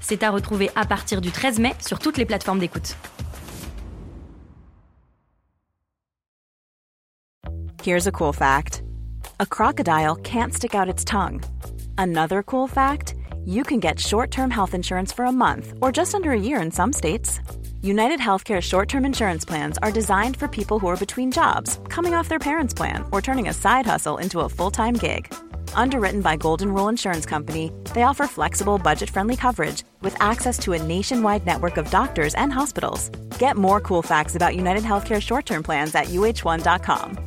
C'est à retrouver à partir du 13 mai sur toutes les plateformes d'écoute. Here's a cool fact a crocodile can't stick out its tongue. Another cool fact you can get short term health insurance for a month or just under a year in some states. United Healthcare short term insurance plans are designed for people who are between jobs, coming off their parents' plan, or turning a side hustle into a full time gig. Underwritten by Golden Rule Insurance Company, they offer flexible, budget friendly coverage with access to a nationwide network of doctors and hospitals. Get more cool facts about United Healthcare short term plans at uh1.com.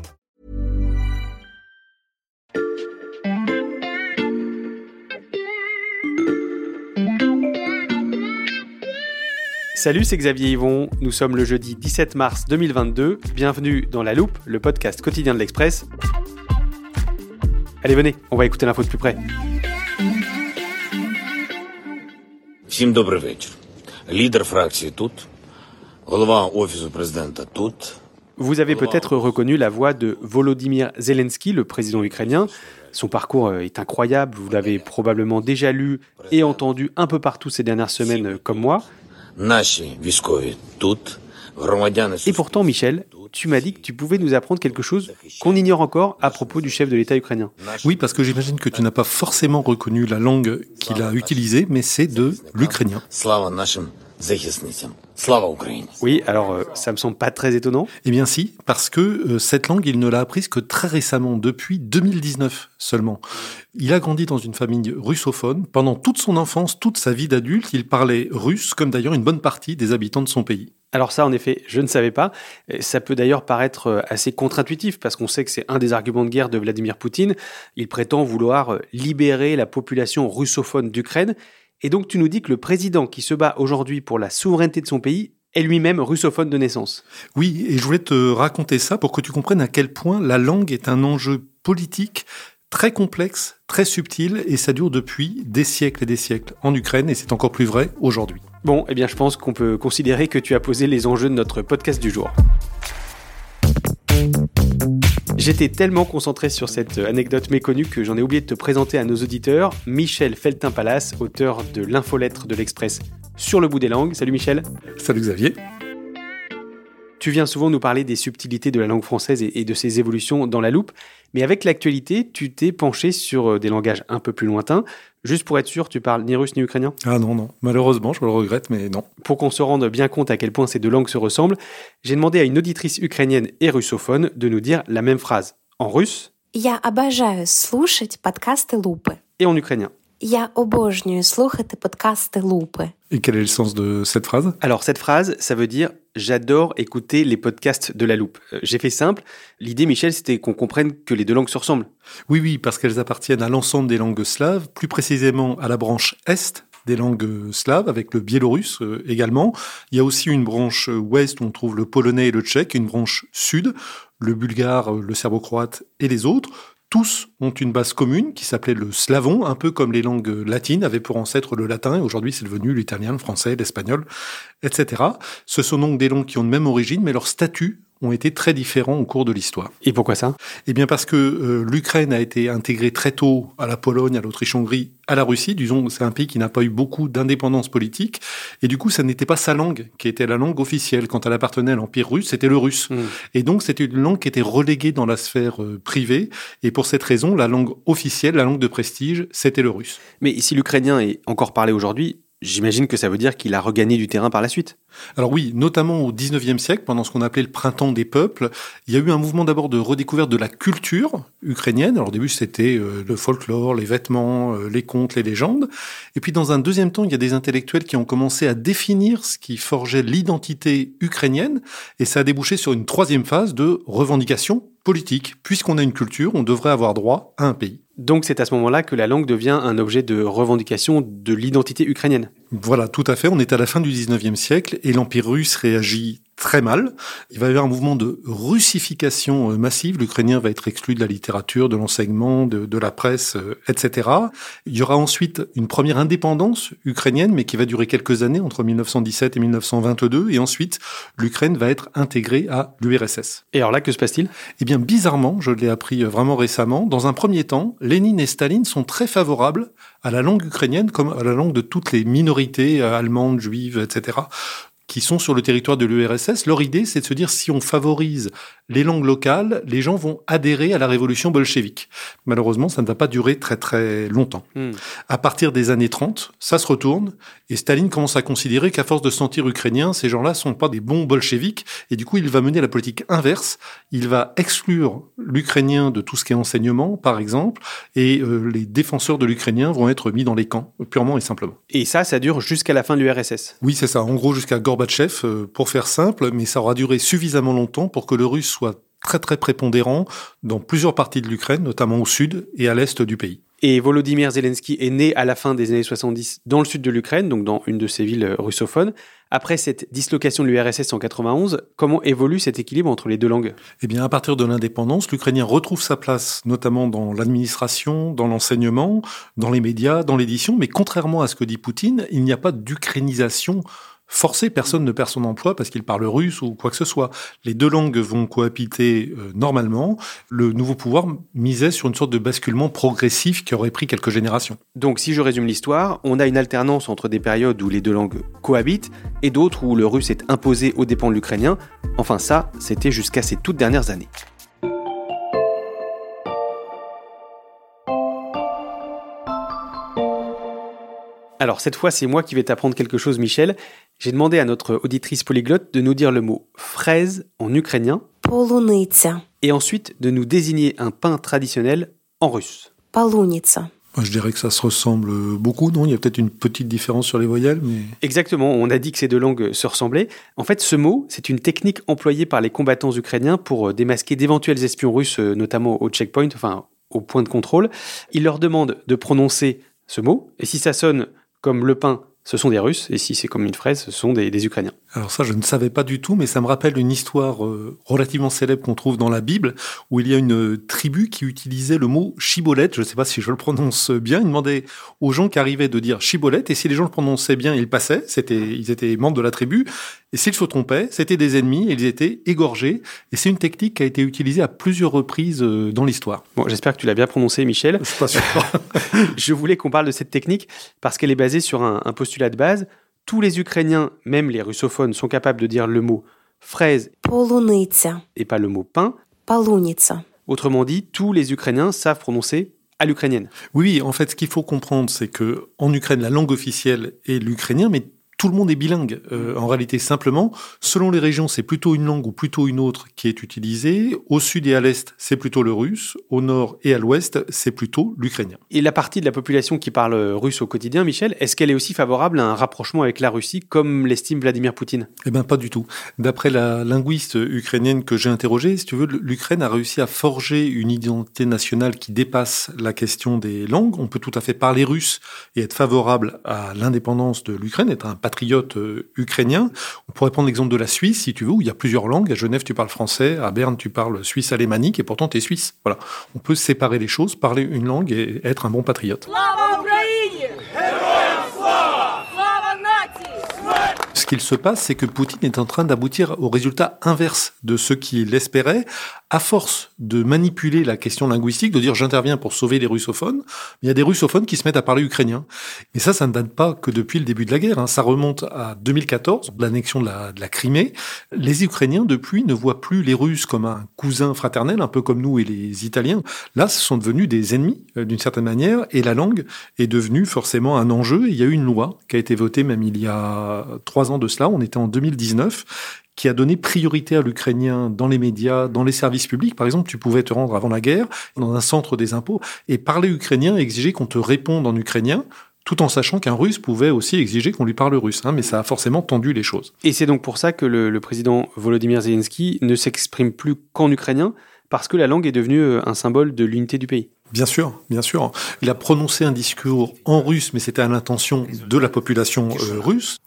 Salut, c'est Xavier Yvon. Nous sommes le jeudi 17 mars 2022. Bienvenue dans La Loupe, le podcast quotidien de l'Express. Allez, venez, on va écouter l'info de plus près. Всім добрий вечір. Лідер фракції тут, голова офісу президента тут. Vous avez peut-être reconnu la voix de Volodymyr Zelensky, le président ukrainien. Son parcours euh, est incroyable, vous l'avez probablement déjà lu et entendu un peu partout ces dernières semaines euh, comme moi. Наші військові тут, громадяни Et pourtant, Michel, tu m'as dit que tu pouvais nous apprendre quelque chose qu'on ignore encore à propos du chef de l'État ukrainien. Oui, parce que j'imagine que tu n'as pas forcément reconnu la langue qu'il a utilisée, mais c'est de l'ukrainien. Oui, alors euh, ça me semble pas très étonnant. Eh bien si, parce que euh, cette langue, il ne l'a apprise que très récemment, depuis 2019 seulement. Il a grandi dans une famille russophone. Pendant toute son enfance, toute sa vie d'adulte, il parlait russe, comme d'ailleurs une bonne partie des habitants de son pays. Alors ça, en effet, je ne savais pas. Ça peut d'ailleurs paraître euh, assez contre-intuitif parce qu'on sait que c'est un des arguments de guerre de Vladimir Poutine. Il prétend vouloir euh, libérer la population russophone d'Ukraine. Et donc tu nous dis que le président qui se bat aujourd'hui pour la souveraineté de son pays est lui-même russophone de naissance. Oui, et je voulais te raconter ça pour que tu comprennes à quel point la langue est un enjeu politique très complexe, très subtil, et ça dure depuis des siècles et des siècles en Ukraine, et c'est encore plus vrai aujourd'hui. Bon, eh bien je pense qu'on peut considérer que tu as posé les enjeux de notre podcast du jour. J'étais tellement concentré sur cette anecdote méconnue que j'en ai oublié de te présenter à nos auditeurs Michel Feltin-Palas, auteur de l'infolettre de l'Express sur le bout des langues. Salut Michel. Salut Xavier. Tu viens souvent nous parler des subtilités de la langue française et et de ses évolutions dans la loupe, mais avec l'actualité, tu t'es penché sur euh, des langages un peu plus lointains. Juste pour être sûr, tu parles ni russe ni ukrainien Ah non, non, malheureusement, je le regrette, mais non. Pour qu'on se rende bien compte à quel point ces deux langues se ressemblent, j'ai demandé à une auditrice ukrainienne et russophone de nous dire la même phrase en russe Я обожаю слушать подкасты Лупи. et en ukrainien. Я обожнюю слухати подкасти Лупи. Et quel est le sens de cette phrase Alors cette phrase, ça veut dire j'adore écouter les podcasts de la loupe. Euh, J'ai fait simple. L'idée, Michel, c'était qu'on comprenne que les deux langues se ressemblent. Oui, oui, parce qu'elles appartiennent à l'ensemble des langues slaves, plus précisément à la branche Est des langues slaves, avec le biélorusse euh, également. Il y a aussi une branche euh, ouest où on trouve le polonais et le tchèque, une branche sud, le bulgare, euh, le serbo-croate et les autres. Tous ont une base commune qui s'appelait le slavon, un peu comme les langues latines avaient pour ancêtre le latin, et aujourd'hui c'est devenu l'italien, le français, l'espagnol, etc. Ce sont donc des langues qui ont de même origine, mais leurs statuts ont été très différents au cours de l'histoire. Et pourquoi ça? Eh bien parce que euh, l'Ukraine a été intégrée très tôt à la Pologne, à l'Autriche-Hongrie, à la Russie. Disons, c'est un pays qui n'a pas eu beaucoup d'indépendance politique. Et du coup, ça n'était pas sa langue qui était la langue officielle. Quand elle appartenait à l'Empire russe, c'était le russe. Mm. Et donc, c'était une langue qui était reléguée dans la sphère euh, privée. Et pour cette raison, la langue officielle, la langue de prestige, c'était le russe. Mais si l'ukrainien est encore parlé aujourd'hui, j'imagine que ça veut dire qu'il a regagné du terrain par la suite. Alors oui, notamment au 19e siècle, pendant ce qu'on appelait le printemps des peuples, il y a eu un mouvement d'abord de redécouverte de la culture ukrainienne. Alors au début, c'était euh, le folklore, les vêtements, euh, les contes, les légendes. Et puis dans un deuxième temps, il y a des intellectuels qui ont commencé à définir ce qui forgeait l'identité ukrainienne. Et ça a débouché sur une troisième phase de revendication politique. Puisqu'on a une culture, on devrait avoir droit à un pays. Donc c'est à ce moment-là que la langue devient un objet de revendication de l'identité ukrainienne. Voilà, tout à fait. On est à la fin du 19e siècle et l'Empire russe réagit très mal. Il va y avoir un mouvement de russification euh, massive. L'ukrainien va être exclu de la littérature, de l'enseignement, de, de, la presse, euh, etc. Il y aura ensuite une première indépendance ukrainienne, mais qui va durer quelques années, entre 1917 et 1922. Et ensuite, l'Ukraine va être intégrée à l'URSS. Et alors là, que se passe-t-il? Eh bien, bizarrement, je l'ai appris euh, vraiment récemment, dans un premier temps, Lénine et Staline sont très favorables à la langue ukrainienne comme à la langue de toutes les minorités allemandes, juives, etc qui sont sur le territoire de l'URSS, leur idée, c'est de se dire si on favorise les langues locales, les gens vont adhérer à la révolution bolchevique. Malheureusement, ça ne va pas durer très très longtemps. Hmm. À partir des années 30, ça se retourne et Staline commence à considérer qu'à force de se sentir ukrainien, ces gens-là sont pas des bons bolcheviques et du coup, il va mener la politique inverse. Il va exclure l'ukrainien de tout ce qui est enseignement, par exemple, et euh, les défenseurs de l'ukrainien vont être mis dans les camps, purement et simplement. Et ça, ça dure jusqu'à la fin de l'URSS Oui, c'est ça. En gros, jusqu'à Gorbatchev, euh, pour faire simple, mais ça aura duré suffisamment longtemps pour que le russe soit très très prépondérant dans plusieurs parties de l'Ukraine, notamment au sud et à l'est du pays. Et Volodymyr Zelensky est né à la fin des années 70 dans le sud de l'Ukraine, donc dans une de ces villes euh, russophones. Après cette dislocation de l'URSS en 91, comment évolue cet équilibre entre les deux langues? Eh bien, à partir de l'indépendance, l'Ukrainien retrouve sa place, notamment dans l'administration, dans l'enseignement, dans les médias, dans l'édition. Mais contrairement à ce que dit Poutine, il n'y a pas d'ukrainisation forcer personne ne perd son emploi parce qu'il parle russe ou quoi que ce soit. Les deux langues vont cohabiter euh, normalement. Le nouveau pouvoir misait sur une sorte de basculement progressif qui aurait pris quelques générations. Donc si je résume l'histoire, on a une alternance entre des périodes où les deux langues cohabitent et d'autres où le russe est imposé aux dépens de l'ukrainien. Enfin ça, c'était jusqu'à ces toutes dernières années. Alors cette fois, c'est moi qui vais t'apprendre quelque chose, Michel. J'ai demandé à notre auditrice polyglotte de nous dire le mot fraise en ukrainien. Et ensuite de nous désigner un pain traditionnel en russe. Полуница. je dirais que ça se ressemble beaucoup, non Il y a peut-être une petite différence sur les voyelles, mais... Exactement, on a dit que ces deux langues se ressemblaient. En fait, ce mot, c'est une technique employée par les combattants ukrainiens pour euh, démasquer d'éventuels espions russes, euh, notamment au checkpoint, enfin au point de contrôle. Ils leur demandent de prononcer ce mot, et si ça sonne comme le pain, ce sont des Russes, et si c'est comme une fraise, ce sont des, Ukrainiens. Alors ça, je ne savais pas du tout, mais ça me rappelle une histoire euh, relativement célèbre qu'on trouve dans la Bible, où il y a une tribu qui utilisait le mot chibolette, je ne sais pas si je le prononce bien, il demandait aux gens qui arrivaient de dire chibolette, et si les gens le prononçaient bien, ils passaient, c'était, ils étaient membres de la tribu, et s'ils se trompaient, c'était des ennemis, et ils étaient égorgés, et c'est une technique qui a été utilisée à plusieurs reprises euh, dans l'histoire. Bon, j'espère que tu l'as bien prononcé, Michel. Je suis pas sûr. je voulais qu'on parle de cette technique, parce qu'elle est basée sur un, un postulat de base, tous les Ukrainiens, même les russophones, sont capables de dire le mot fraise et pas le mot pain. Autrement dit, tous les Ukrainiens savent prononcer à l'ukrainienne. Oui, en fait, ce qu'il faut comprendre, c'est que en Ukraine, la langue officielle est l'ukrainien, mais tout le monde est bilingue. Euh, en réalité, simplement, selon les régions, c'est plutôt une langue ou plutôt une autre qui est utilisée. Au sud et à l'est, c'est plutôt le russe. Au nord et à l'ouest, c'est plutôt l'ukrainien. Et la partie de la population qui parle russe au quotidien, Michel, est-ce qu'elle est aussi favorable à un rapprochement avec la Russie, comme l'estime Vladimir Poutine? Eh bien, pas du tout. D'après la linguiste ukrainienne que j'ai interrogée, si tu veux, l'Ukraine a réussi à forger une identité nationale qui dépasse la question des langues. On peut tout à fait parler russe et être favorable à l'indépendance de l'Ukraine, être un patriote euh, ukrainien. On pourrait prendre l'exemple de la Suisse, si tu veux, où il y a plusieurs langues. À Genève, tu parles français, à Berne, tu parles suisse alémanique, et pourtant tu es suisse. Voilà. On peut séparer les choses, parler une langue et être un bon patriote. Qu'il se passe, c'est que Poutine est en train d'aboutir au résultat inverse de ce qu'il espérait, à force de manipuler la question linguistique, de dire j'interviens pour sauver les russophones, il y a des russophones qui se mettent à parler ukrainien. Et ça, ça ne date pas que depuis le début de la guerre. Hein. Ça remonte à 2014, l'annexion de la, Crimée. Les Ukrainiens, depuis, ne voient plus les Russes comme un cousin fraternel, un peu comme nous et les Italiens. Là, ce sont devenus des ennemis, euh, d'une certaine manière, et la langue est devenue forcément un enjeu. il y a eu une loi qui a été votée même il y a trois ans cela, on était en 2019, qui a donné priorité à l'ukrainien dans les médias, dans les services publics. Par exemple, tu pouvais te rendre avant la guerre dans un centre des impôts et parler ukrainien et exiger qu'on te réponde en ukrainien tout en sachant qu'un russe pouvait aussi exiger qu'on lui parle russe. Hein, mais ça a forcément tendu les choses. Et c'est donc pour ça que le, le président Volodymyr Zelensky ne s'exprime plus qu'en ukrainien, parce que la langue est devenue euh, un symbole de l'unité du pays. Bien sûr, bien sûr. Il a prononcé un discours en russe, mais c'était à l'intention de la population euh, russe.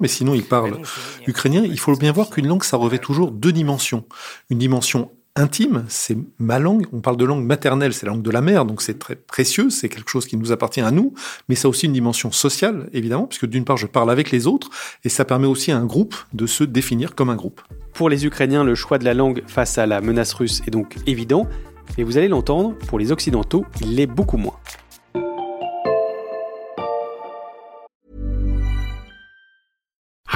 Mais sinon, il parle ukrainien. Il faut bien voir qu'une langue, ça revêt toujours deux dimensions. Une dimension intime, c'est ma langue. On parle de langue maternelle, c'est la langue de la mère, donc c'est très précieux, c'est quelque chose qui nous appartient à nous, mais ça a aussi une dimension sociale, évidemment, puisque d'une part, je parle avec les autres, et ça permet aussi à un groupe de se définir comme un groupe. Pour les Ukrainiens, le choix de la langue face à la menace russe est donc évident, mais vous allez l'entendre, pour les Occidentaux, il l'est beaucoup moins.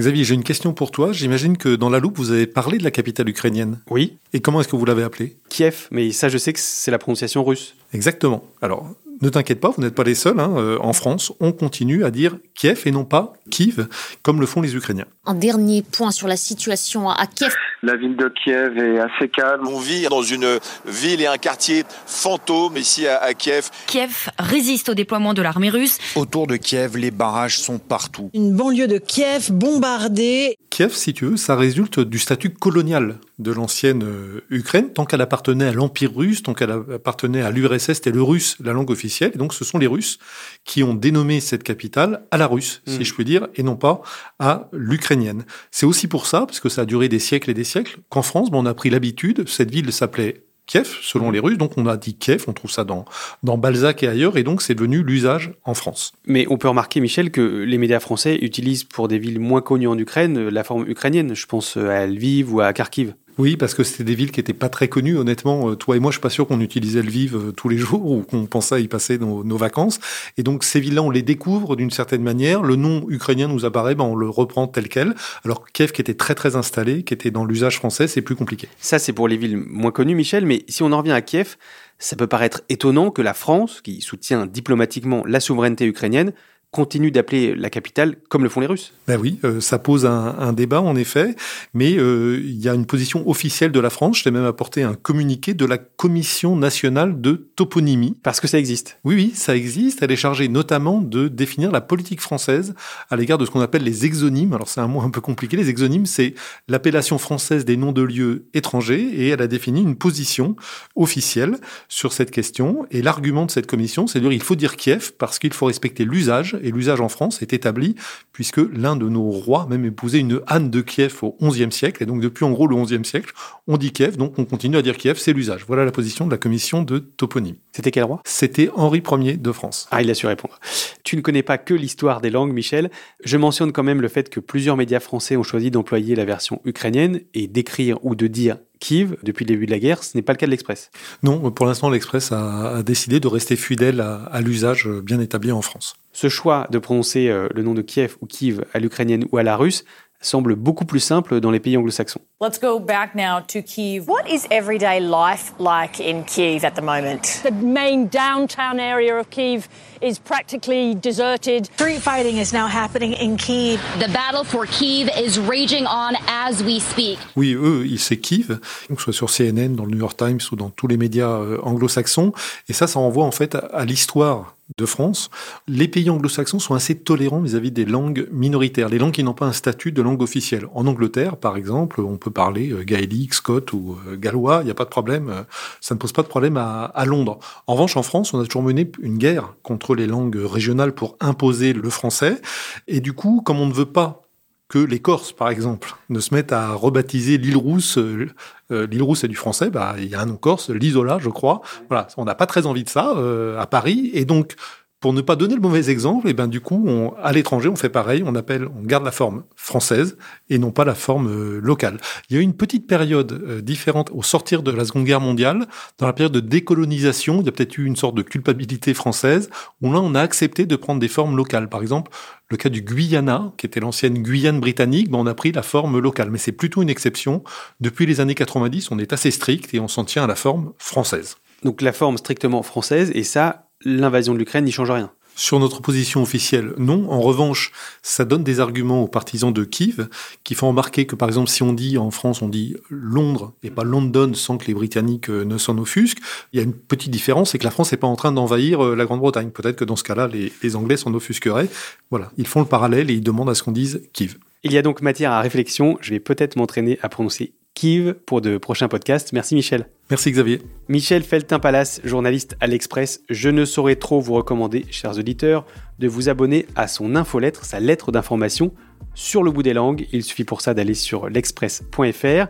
Xavier, j'ai une question pour toi. J'imagine que dans la loupe, vous avez parlé de la capitale ukrainienne. Oui. Et comment est-ce que vous l'avez appelée? Kiev, mais ça je sais que c'est la prononciation russe. Exactement. Alors, ne t'inquiète pas, vous n'êtes pas les seuls. Hein. Euh, en France, on continue à dire Kiev et non pas Kiev, comme le font les Ukrainiens. Un dernier point sur la situation à Kiev. La ville de Kiev est assez calme. On vit dans une ville et un quartier fantôme ici à, à Kiev. Kiev résiste au déploiement de l'armée russe. Autour de Kiev, les barrages sont partout. Une banlieue de Kiev bombardée. Kiev, si tu veux, ça résulte du statut colonial de l'ancienne euh, Ukraine. Tant qu'elle appartenait à l'Empire russe, tant qu'elle appartenait à l'URSS, c'était le russe, la langue officielle. Et donc, ce sont les Russes qui ont dénommé cette capitale à la russe, Mmh. si je puis dire, et non pas à l'ukrainienne. C'est aussi pour ça, parce que ça a duré des siècles et des siècles, qu'en France, bon, on a pris l'habitude, cette ville s'appelait Kiev, selon les Russes, donc on a dit Kiev, on trouve ça dans, dans Balzac et ailleurs, et donc c'est devenu l'usage en France. Mais on peut remarquer, Michel, que les médias français utilisent pour des villes moins connues en Ukraine la forme ukrainienne. Je pense à Lviv ou à Kharkiv. Oui, parce que c'était des villes qui étaient pas très connues, honnêtement. Euh, Toi et moi, je suis pas sûr qu'on utilisait Lviv euh, tous les jours ou qu'on pensait y passer nos, nos vacances. Et donc, ces villes-là, on les découvre d'une certaine manière. Le nom ukrainien nous apparaît, ben, on le reprend tel quel. Alors, Kiev, qui était très, très installé, qui était dans l'usage français, c'est plus compliqué. Ça, c'est pour les villes moins connues, Michel. Mais si on en revient à Kiev, ça peut paraître étonnant que la France, qui soutient diplomatiquement la souveraineté ukrainienne, continue d'appeler la capitale comme le font les Russes. Ben oui, euh, ça pose un, un, débat en effet, mais euh, il y a une position officielle de la France. Je t'ai même apporté un communiqué de la Commission nationale de toponymie. Parce que ça existe. Oui, oui, ça existe. Elle est chargée notamment de définir la politique française à l'égard de ce qu'on appelle les exonymes. Alors c'est un mot un peu compliqué. Les exonymes, c'est l'appellation française des noms de lieux étrangers, et elle a défini une position officielle sur cette question. Et l'argument de cette commission, c'est de dire il faut dire Kiev parce qu'il faut respecter l'usage et l'usage en France est établi puisque l'un de nos rois même épousait une Anne de Kiev au XIe siècle. Et donc depuis en gros le XIe siècle, on dit Kiev, donc on continue à dire Kiev, c'est l'usage. Voilà la position de la commission de toponymie. C'était quel roi? C'était Henri Ier de France. Ah, il a su répondre. Tu ne connais pas que l'histoire des langues, Michel. Je mentionne quand même le fait que plusieurs médias français ont choisi d'employer la version ukrainienne et d'écrire ou de dire Kiev depuis le début de la guerre. Ce n'est pas le cas de l'Express. Non, pour l'instant, l'Express a, a, décidé de rester fidèle à, à l'usage bien établi en France. Ce choix de prononcer euh, le nom de Kiev ou Kiev à l'ukrainienne ou à la russe semble beaucoup plus simple dans les pays anglo-saxons. Let's go back now to Kiev. What is everyday life like in Kiev at the moment? The main downtown area of Kiev is practically deserted. Street fighting is now happening in Kiev. The battle for Kiev is raging on as we speak. Oui, eux, ils c'est Kiev, que ce soit sur CNN, dans le New York Times ou dans tous les médias euh, anglo-saxons. Et ça, ça renvoie en fait à, à l'histoire de France, les pays anglo-saxons sont assez tolérants vis-à-vis -vis des langues minoritaires, les langues qui n'ont pas un statut de langue officielle. En Angleterre, par exemple, on peut parler euh, gaélique, scot ou euh, gallois, il n'y a pas de problème, ça ne pose pas de problème à, à, Londres. En revanche, en France, on a toujours mené une guerre contre les langues régionales pour imposer le français, et du coup, comme on ne veut pas que les Corses, par exemple, ne se mettent à rebaptiser l'île Rousse. Euh, l'île Rousse, c'est du français. Bah, il y a un nom corse, l'Isola, je crois. Voilà, on n'a pas très envie de ça euh, à Paris, et donc Pour ne pas donner le mauvais exemple, et eh ben du coup, on, à l'étranger, on fait pareil, on appelle, on garde la forme française et non pas la forme euh, locale. Il y a eu une petite période euh, différente au sortir de la Seconde Guerre mondiale, dans la période de décolonisation, il y a peut-être eu une sorte de culpabilité française, où là, on a accepté de prendre des formes locales. Par exemple, le cas du Guyana, qui était l'ancienne Guyane britannique, ben on a pris la forme locale, mais c'est plutôt une exception. Depuis les années 90, on est assez strict et on s'en tient à la forme française. Donc la forme strictement française, et ça, l'invasion de l'Ukraine n'y change rien. Sur notre position officielle, non. En revanche, ça donne des arguments aux partisans de Kiev qui font remarquer que, par exemple, si on dit en France, on dit Londres et pas London sans que les Britanniques euh, ne s'en offusquent, il y a une petite différence, c'est que la France n'est pas en train d'envahir euh, la Grande-Bretagne. Peut-être que dans ce cas-là, les, les Anglais s'en offusqueraient. Voilà, ils font le parallèle et ils demandent à ce qu'on dise Kiev. Il y a donc matière à réflexion. Je vais peut-être m'entraîner à prononcer Kiev pour de prochains podcasts. Merci Michel. Merci Xavier. Michel Feltin-Palace, journaliste à l'Express. Je ne saurais trop vous recommander, chers auditeurs, de vous abonner à son infolettre, sa lettre d'information sur le bout des langues. Il suffit pour ça d'aller sur l'express.fr.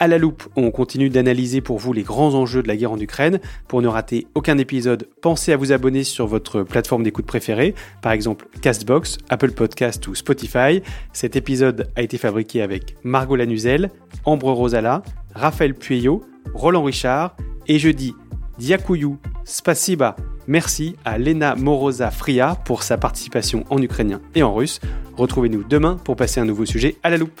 À la loupe, on continue d'analyser pour vous les grands enjeux de la guerre en Ukraine. Pour ne rater aucun épisode, pensez à vous abonner sur votre plateforme d'écoute préférée, par exemple Castbox, Apple Podcast ou Spotify. Cet épisode a été fabriqué avec Margot Lanuzel, Ambre Rosala, Raphaël Pueyo, Roland Richard et je dis Diakuyu, Spasiba, merci à Lena Moroza Fria pour sa participation en ukrainien et en russe. Retrouvez-nous demain pour passer un nouveau sujet à la loupe.